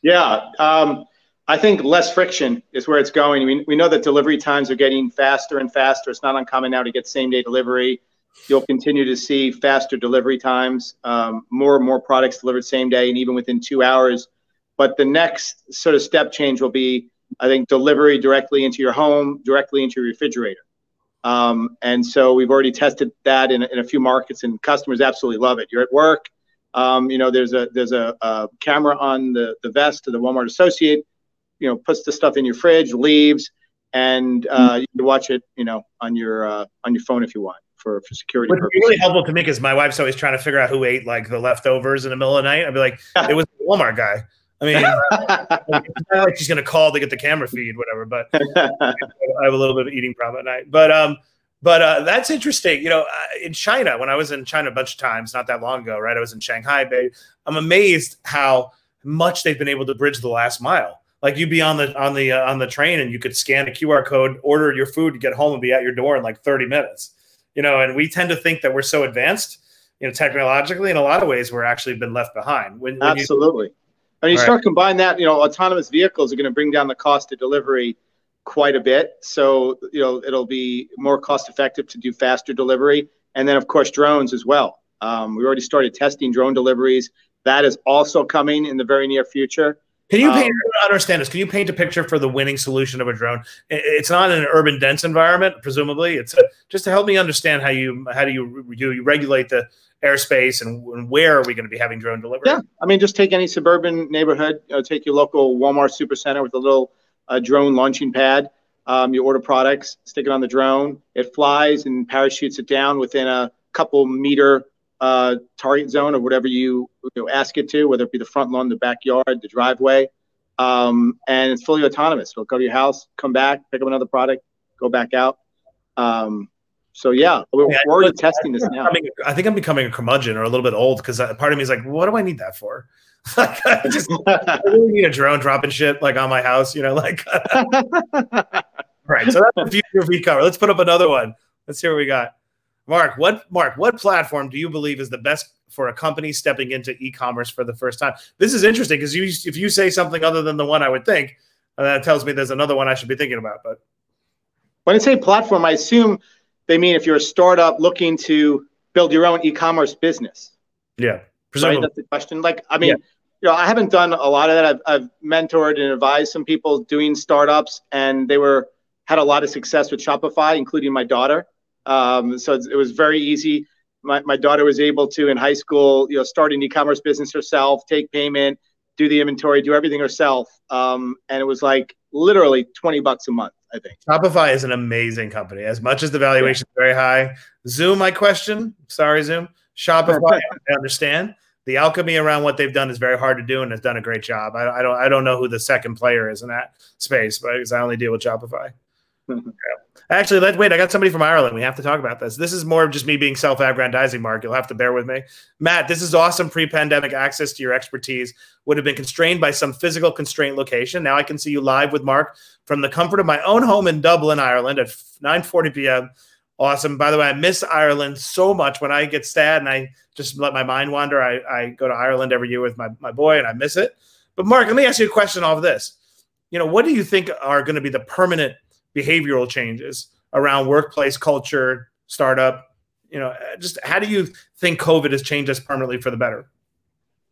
Yeah. Um, I think less friction is where it's going. Mean, we know that delivery times are getting faster and faster. It's not uncommon now to get same day delivery. You'll continue to see faster delivery times, um, more and more products delivered same day and even within two hours. But the next sort of step change will be, I think, delivery directly into your home, directly into your refrigerator. Um, and so we've already tested that in, in a few markets, and customers absolutely love it. You're at work, um, you know, there's a there's a, a, camera on the, the vest of the Walmart associate, you know, puts the stuff in your fridge, leaves, and uh, you can watch it, you know, on your uh, on your phone if you want for, for security What's purposes. really helpful to me because my wife's always trying to figure out who ate like the leftovers in the middle of the night. I'd be like, it was the Walmart guy. I mean, it's not like she's going to call to get the camera feed, whatever. But I have a little bit of eating problem at night. But um, but uh, that's interesting. You know, uh, in China, when I was in China a bunch of times, not that long ago, right? I was in Shanghai, Bay. I'm amazed how much they've been able to bridge the last mile. Like you'd be on the on the uh, on the train and you could scan a QR code, order your food, get home, and be at your door in like 30 minutes you know, and we tend to think that we're so advanced, you know, technologically. In a lot of ways, we're actually been left behind. When, when Absolutely. You, and you start right. combine that, you know, autonomous vehicles are going to bring down the cost of delivery quite a bit. So, you know, it'll be more cost effective to do faster delivery. And then, of course, drones as well. Um, we already started testing drone deliveries. That is also coming in the very near future. Can you paint, um, understand this? Can you paint a picture for the winning solution of a drone? It's not in an urban dense environment, presumably. It's a, just to help me understand how you how do you do you regulate the airspace and, and where are we going to be having drone delivery? Yeah, I mean, just take any suburban neighborhood. You know, take your local Walmart supercenter with a little uh, drone launching pad. Um, you order products, stick it on the drone. It flies and parachutes it down within a couple meter uh, target zone or whatever you, you know, ask it to, whether it be the front lawn, the backyard, the driveway. Um, and it's fully autonomous. It'll go to your house, come back, pick up another product, go back out. Um, so yeah, we're, yeah, we're already testing this now. I think I'm becoming a curmudgeon or a little bit old because part of me is like, what do I need that for? like, I just I really need a drone dropping shit like on my house, you know, like. right. So that's the future of e-commerce. Let's put up another one. Let's see what we got. Marc, what Marc, what platform do you believe is the best for a company stepping into e-commerce for the first time? This is interesting because you if you say something other than the one I would think, uh, that tells me there's another one I should be thinking about. But when I say platform, I assume they mean if you're a startup looking to build your own e-commerce business. Yeah, presumably. Right? That's the question. Like, I mean, yeah. you know, I haven't done a lot of that. I've, I've mentored and advised some people doing startups, and they were had a lot of success with Shopify, including my daughter. Um, so it was very easy. My, my daughter was able to in high school, you know, start an e-commerce business herself, take payment, do the inventory, do everything herself. Um, and it was like literally 20 bucks a month, I think. Shopify is an amazing company. As much as the valuation is very high. Zoom, I question. Sorry, Zoom. Shopify, I understand. The alchemy around what they've done is very hard to do and has done a great job. I, I don't I don't know who the second player is in that space, but because I only deal with Shopify. Actually, let wait. I got somebody from Ireland. We have to talk about this. This is more of just me being self-aggrandizing, Marc. You'll have to bear with me. Matt, this is awesome pre-pandemic access to your expertise. Would have been constrained by some physical constraint location. Now I can see you live with Marc from the comfort of my own home in Dublin, Ireland at 9:40 p.m. Awesome. By the way, I miss Ireland so much. When I get sad and I just let my mind wander, I, I go to Ireland every year with my, my boy and I miss it. But Marc, let me ask you a question off of this. You know, what do you think are going to be the permanent – behavioral changes around workplace culture, startup? You know, just how do you think COVID has changed us permanently for the better?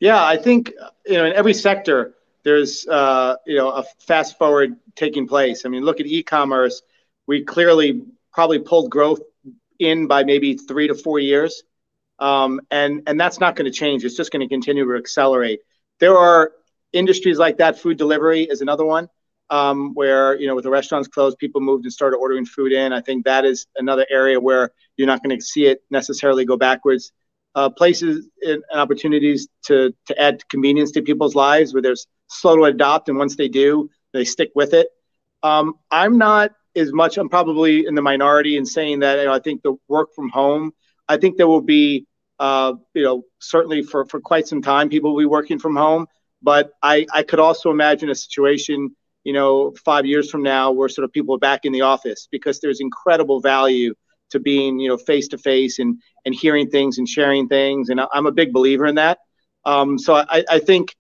Yeah, I think you know in every sector there's uh, you know a fast forward taking place. I mean, look at e-commerce. We clearly probably pulled growth in by maybe three to four years. um, and and that's not going to change. It's just going to continue to accelerate. There are industries like that. Food delivery is another one um, where you know with the restaurants closed, people moved and started ordering food in. I think that is another area where you're not going to see it necessarily go backwards. Uh, places and opportunities to to add convenience to people's lives where there's slow to adopt, and once they do, they stick with it. Um, I'm not as much. I'm probably in the minority in saying that. You know, I think the work from home. I think there will be, uh, you know, certainly for for quite some time, people will be working from home. But I I could also imagine a situation you know, five years from now, where sort of people are back in the office because there's incredible value to being, you know, face to face and and hearing things and sharing things. And I'm a big believer in that. Um, so I, I think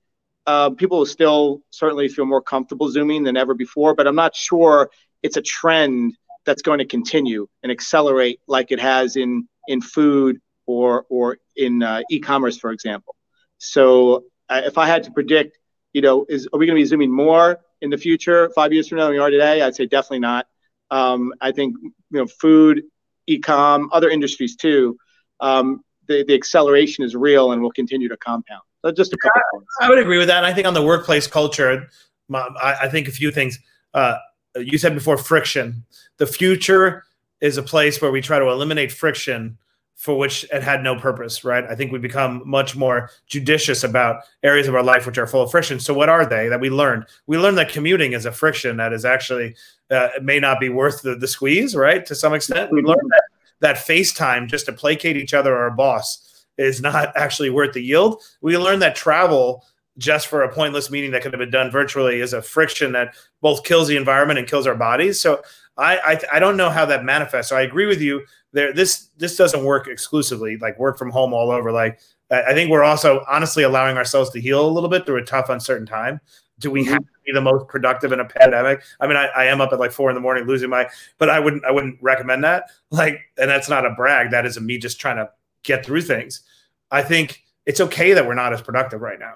uh, people will still certainly feel more comfortable zooming than ever before, but I'm not sure it's a trend that's going to continue and accelerate like it has in in food or or in uh, e-commerce, for example. So uh, if I had to predict, you know, is are we going to be zooming more? In the future, five years from now than we are today? I'd say definitely not. Um, I think you know, food, e-com, other industries too. Um, the, the acceleration is real and will continue to compound. So just a couple. I, points. I would agree with that. And I think on the workplace culture, I, I think a few things. Uh, you said before friction. The future is a place where we try to eliminate friction for which it had no purpose, right? I think we become much more judicious about areas of our life which are full of friction. So, what are they that we learned? We learned that commuting is a friction that is actually uh, may not be worth the, the squeeze, right? To some extent, we learned that that FaceTime just to placate each other or a boss is not actually worth the yield. We learned that travel just for a pointless meeting that could have been done virtually is a friction that both kills the environment and kills our bodies. So I, I, I don't know how that manifests. So I agree with you. There, this this doesn't work exclusively like work from home all over. Like I think we're also honestly allowing ourselves to heal a little bit through a tough, uncertain time. Do we mm-hmm. have to be the most productive in a pandemic? I mean, I, I am up at like four in the morning losing my, but I wouldn't I wouldn't recommend that. Like, and that's not a brag. That is me just trying to get through things. I think it's okay that we're not as productive right now.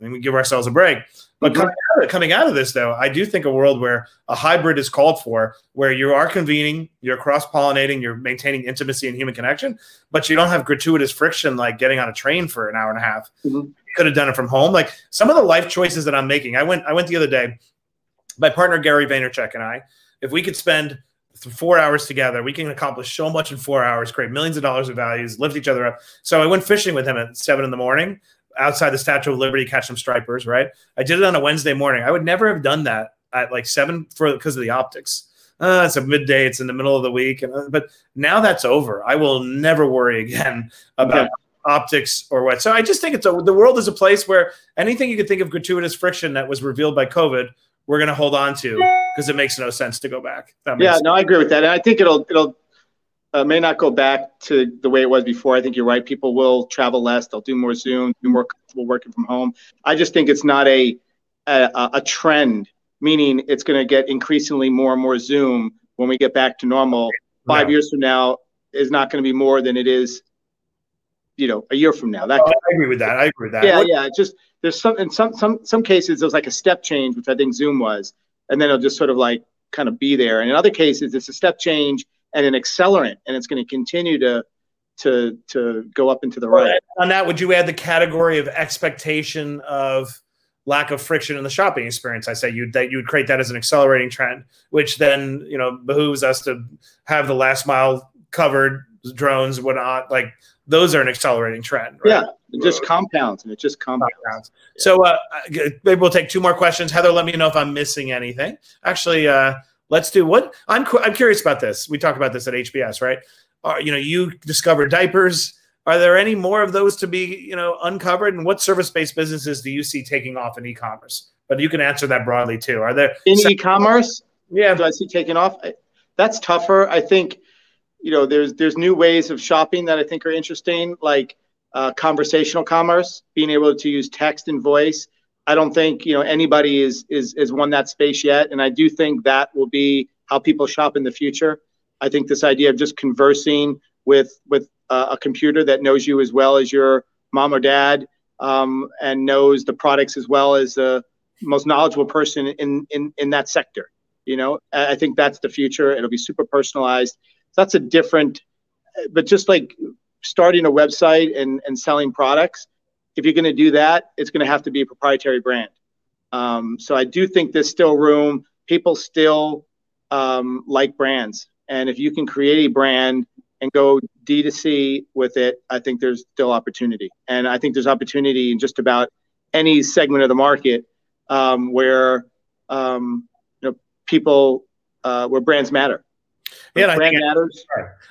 I mean, we give ourselves a break. But coming, out of, coming out of this, though, I do think a world where a hybrid is called for, where you are convening, you're cross pollinating, you're maintaining intimacy and human connection, but you don't have gratuitous friction like getting on a train for an hour and a half. Mm-hmm. You could have done it from home. Like some of the life choices that I'm making. I went, I went the other day. My partner Gary Vaynerchuk and I, if we could spend four hours together, we can accomplish so much in four hours, create millions of dollars of values, lift each other up. So I went fishing with him at seven in the morning outside the Statue of Liberty, catch some stripers, right? I did it on a Wednesday morning. I would never have done that at like seven for because of the optics. Uh, it's a midday. It's in the middle of the week, and uh, but now that's over. I will never worry again about yeah. optics or what. So I just think it's a, the world is a place where anything you could think of gratuitous friction that was revealed by COVID, we're going to hold on to because it makes no sense to go back. yeah, sense. no, I agree with that. And I think it'll it'll uh, may not go back to the way it was before. I think you're right. People will travel less. They'll do more Zoom, be more comfortable working from home. I just think it's not a a, a trend, meaning it's going to get increasingly more and more Zoom when we get back to normal. Five no. years from now is not going to be more than it is, you know, a year from now. That oh, I agree with that. I agree with that. Yeah, yeah. Just there's some in some some some cases there's like a step change, which I think Zoom was, and then it'll just sort of like kind of be there. And in other cases, it's a step change and an accelerant, and it's going to continue to to to go up into the right. On that, would you add the category of expectation of lack of friction in the shopping experience? I say you that you would create that as an accelerating trend, which then you know behooves us to have the last mile covered drones, whatnot. Like those are an accelerating trend. Right? Yeah, it just compounds and it just compounds. compounds. Yeah. So uh, maybe we'll take two more questions. Heather, let me know if I'm missing anything. Actually. Uh, Let's do what I'm. I'm curious about this. We talked about this at HBS, right? Uh, you know, you discover diapers. Are there any more of those to be, you know, uncovered? And what service-based businesses do you see taking off in e-commerce? But you can answer that broadly too. Are there in e-commerce? Yeah, do I see taking off? That's tougher. I think, you know, there's there's new ways of shopping that I think are interesting, like uh, conversational commerce, being able to use text and voice I don't think you know anybody is is is won that space yet, and I do think that will be how people shop in the future. I think this idea of just conversing with with uh, a computer that knows you as well as your mom or dad, um, and knows the products as well as the most knowledgeable person in in in that sector. You know, I think that's the future. It'll be super personalized. That's a different, but just like starting a website and, and selling products, if you're going to do that, it's going to have to be a proprietary brand. Um, so I do think there's still room. People still um, like brands. And if you can create a brand and go D2C with it, I think there's still opportunity. And I think there's opportunity in just about any segment of the market um, where um, you know people uh, where brands matter. Yeah, I think, matters.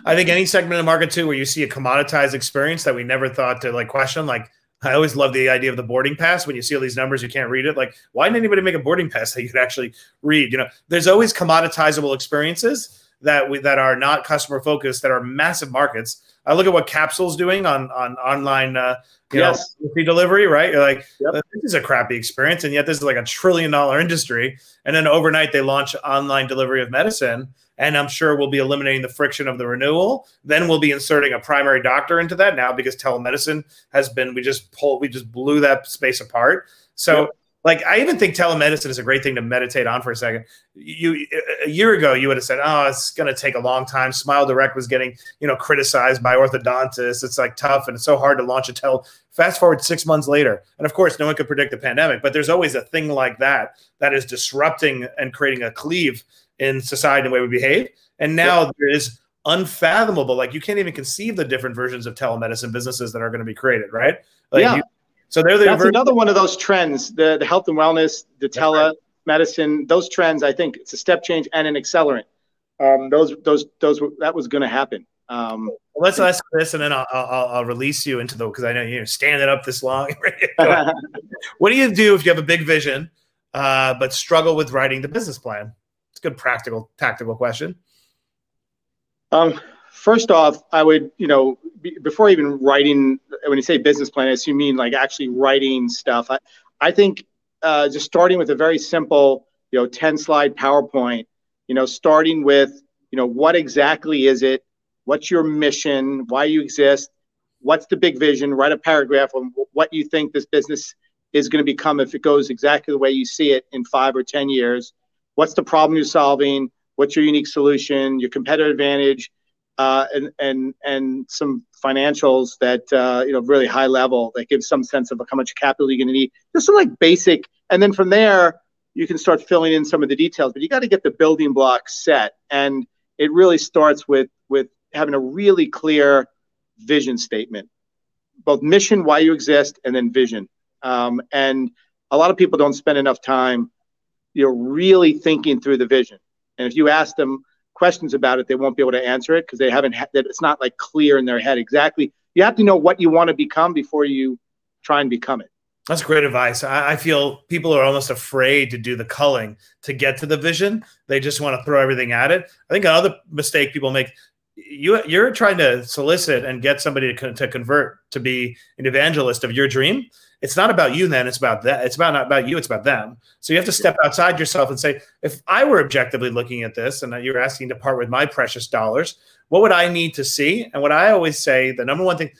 I think any segment of the market too, where you see a commoditized experience that we never thought to like question, like I always love the idea of the boarding pass. When you see all these numbers, you can't read it. Like, why didn't anybody make a boarding pass that you could actually read? You know, there's always commoditizable experiences that we, that are not customer focused that are massive markets. I look at what Capsule's doing on on online uh, you yes. know delivery, right? You're like, yep. this is a crappy experience, and yet this is like a trillion dollar industry. And then overnight they launch online delivery of medicine, and I'm sure we'll be eliminating the friction of the renewal. Then we'll be inserting a primary doctor into that now because telemedicine has been we just pulled we just blew that space apart. So. Yep like I even think telemedicine is a great thing to meditate on for a second. You a year ago you would have said, "Oh, it's going to take a long time." Smile Direct was getting you know criticized by orthodontists. It's like tough and it's so hard to launch a tel. Fast forward six months later, and of course, no one could predict the pandemic, but there's always a thing like that that is disrupting and creating a cleave in society and the way we behave. And now there is unfathomable, like you can't even conceive the different versions of telemedicine businesses that are going to be created, right? Like yeah. You, so they're the that's another one of those trends. The the health and wellness, the telemedicine, those trends. I think it's a step change and an accelerant. Um, those those those that was going to happen. Um, well, let's ask this, and then I'll, I'll, I'll release you into the because I know you're standing up this long. what do you do if you have a big vision, uh, but struggle with writing the business plan? Good practical tactical question. Um, first off, I would you know before even writing, when you say business plan, I assume you mean like actually writing stuff. I, I think uh, just starting with a very simple, you know, 10 slide PowerPoint, you know, starting with, you know, what exactly is it? What's your mission? Why you exist? What's the big vision? Write a paragraph on what you think this business is going to become if it goes exactly the way you see it in five or 10 years. What's the problem you're solving? What's your unique solution? Your competitive advantage? uh, and and and some financials that uh, you know really high level that gives some sense of how much capital you're going to need. Just some like basic, and then from there you can start filling in some of the details. But you got to get the building blocks set, and it really starts with with having a really clear vision statement, both mission, why you exist, and then vision. Um, and a lot of people don't spend enough time, you know, really thinking through the vision. And if you ask them, questions about it, they won't be able to answer it because they haven't. Ha- it's not like clear in their head exactly. You have to know what you want to become before you try and become it. That's great advice. I, I feel people are almost afraid to do the culling to get to the vision. They just want to throw everything at it. I think another mistake people make you you're trying to solicit and get somebody to, to convert to be an evangelist of your dream it's not about you then it's about that it's about not about you it's about them. So you have to step outside yourself and say if i were objectively looking at this and you're asking to part with my precious dollars what would i need to see? And what i always say the number one thing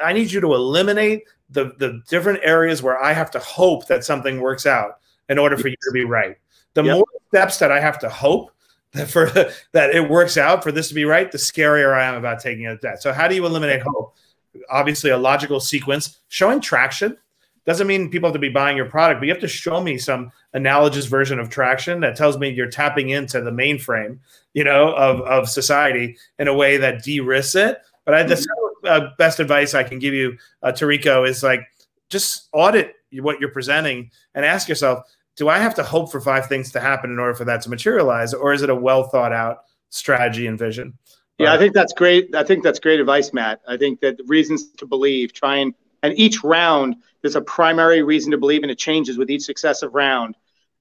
i need you to eliminate the the different areas where i have to hope that something works out in order for you to be right. The yep. more steps that i have to hope that for that it works out for this to be right the scarier i am about taking a debt. So how do you eliminate hope? Obviously a logical sequence showing traction doesn't mean people have to be buying your product, but you have to show me some analogous version of traction that tells me you're tapping into the mainframe, you know, of, of society in a way that de-risks it. But I, the mm-hmm. uh, best advice I can give you, uh, Tarico, is like just audit what you're presenting and ask yourself, do I have to hope for five things to happen in order for that to materialize, or is it a well thought out strategy and vision? Yeah, I think that's great. I think that's great advice, Matt. I think that the reasons to believe, try and and each round there's a primary reason to believe, and it changes with each successive round.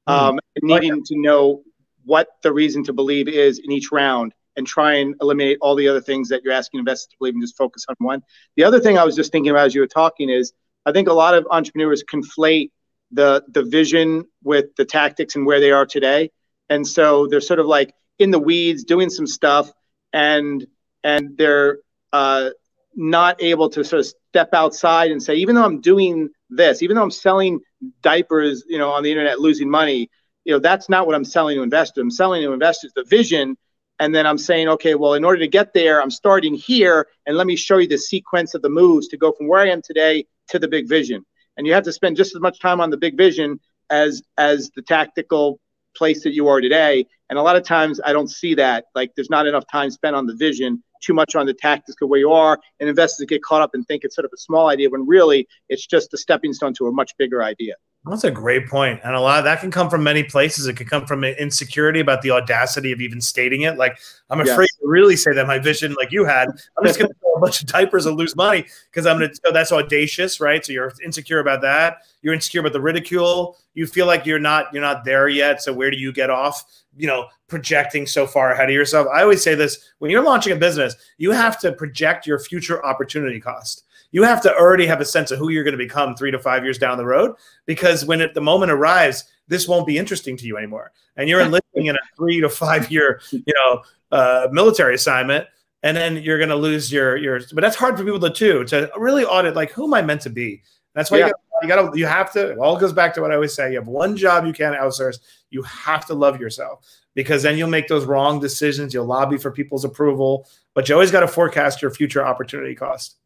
Mm. Um, needing to know what the reason to believe is in each round and try and eliminate all the other things that you're asking investors to believe and just focus on one. The other thing I was just thinking about as you were talking is I think a lot of entrepreneurs conflate the the vision with the tactics and where they are today. And so they're sort of like in the weeds doing some stuff and and they're uh, not able to sort of step outside and say, even though I'm doing this, even though I'm selling diapers, you know, on the internet, losing money, you know, that's not what I'm selling to investors. I'm selling to investors the vision and then I'm saying, okay, well, in order to get there, I'm starting here, and let me show you the sequence of the moves to go from where I am today to the big vision. And you have to spend just as much time on the big vision as as the tactical place that you are today. And a lot of times I don't see that. Like there's not enough time spent on the vision, too much on the tactics of where you are. And investors get caught up and think it's sort of a small idea when really it's just a stepping stone to a much bigger idea. That's a great point. And a lot of that can come from many places. It could come from insecurity about the audacity of even stating it. Like, I'm afraid yes. to really say that my vision, like you had, I'm just going to throw a bunch of diapers and lose money because I'm going to, so that's audacious, right? So you're insecure about that. You're insecure about the ridicule. You feel like you're not, you're not there yet. So where do you get off, you know, projecting so far ahead of yourself? I always say this when you're launching a business, you have to project your future opportunity cost you have to already have a sense of who you're going to become three to five years down the road because when it, the moment arrives this won't be interesting to you anymore. And you're enlisting in a three to five year you know uh, military assignment and then you're going to lose your your but that's hard for people to too to really audit like who am i meant to be? That's why yeah. you got to you have to it all goes back to what i always say you have one job you can't outsource you have to love yourself because then you'll make those wrong decisions you'll lobby for people's approval but you always got to forecast your future opportunity cost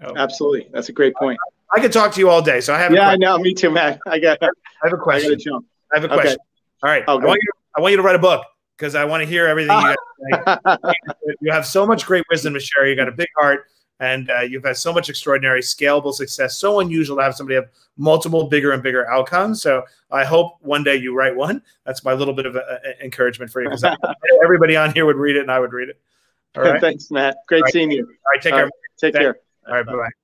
Absolutely, that's a great point. I, I could talk to you all day, so I have. Yeah, I know. Me too, Matt. I got. I have a question. I, I have a question. Okay. All right, oh, I, want you, I want you to write a book because I want to hear everything you You have so much great wisdom to share. You got a big heart, and uh, you've had so much extraordinary, scalable success. So unusual to have somebody have multiple bigger and bigger outcomes. So I hope one day you write one. That's my little bit of a, a encouragement for you because everybody on here would read it, and I would read it. All right. Thanks, Matt. Great seeing you. All right. Take All care. Right. Take care. All right. Bye bye.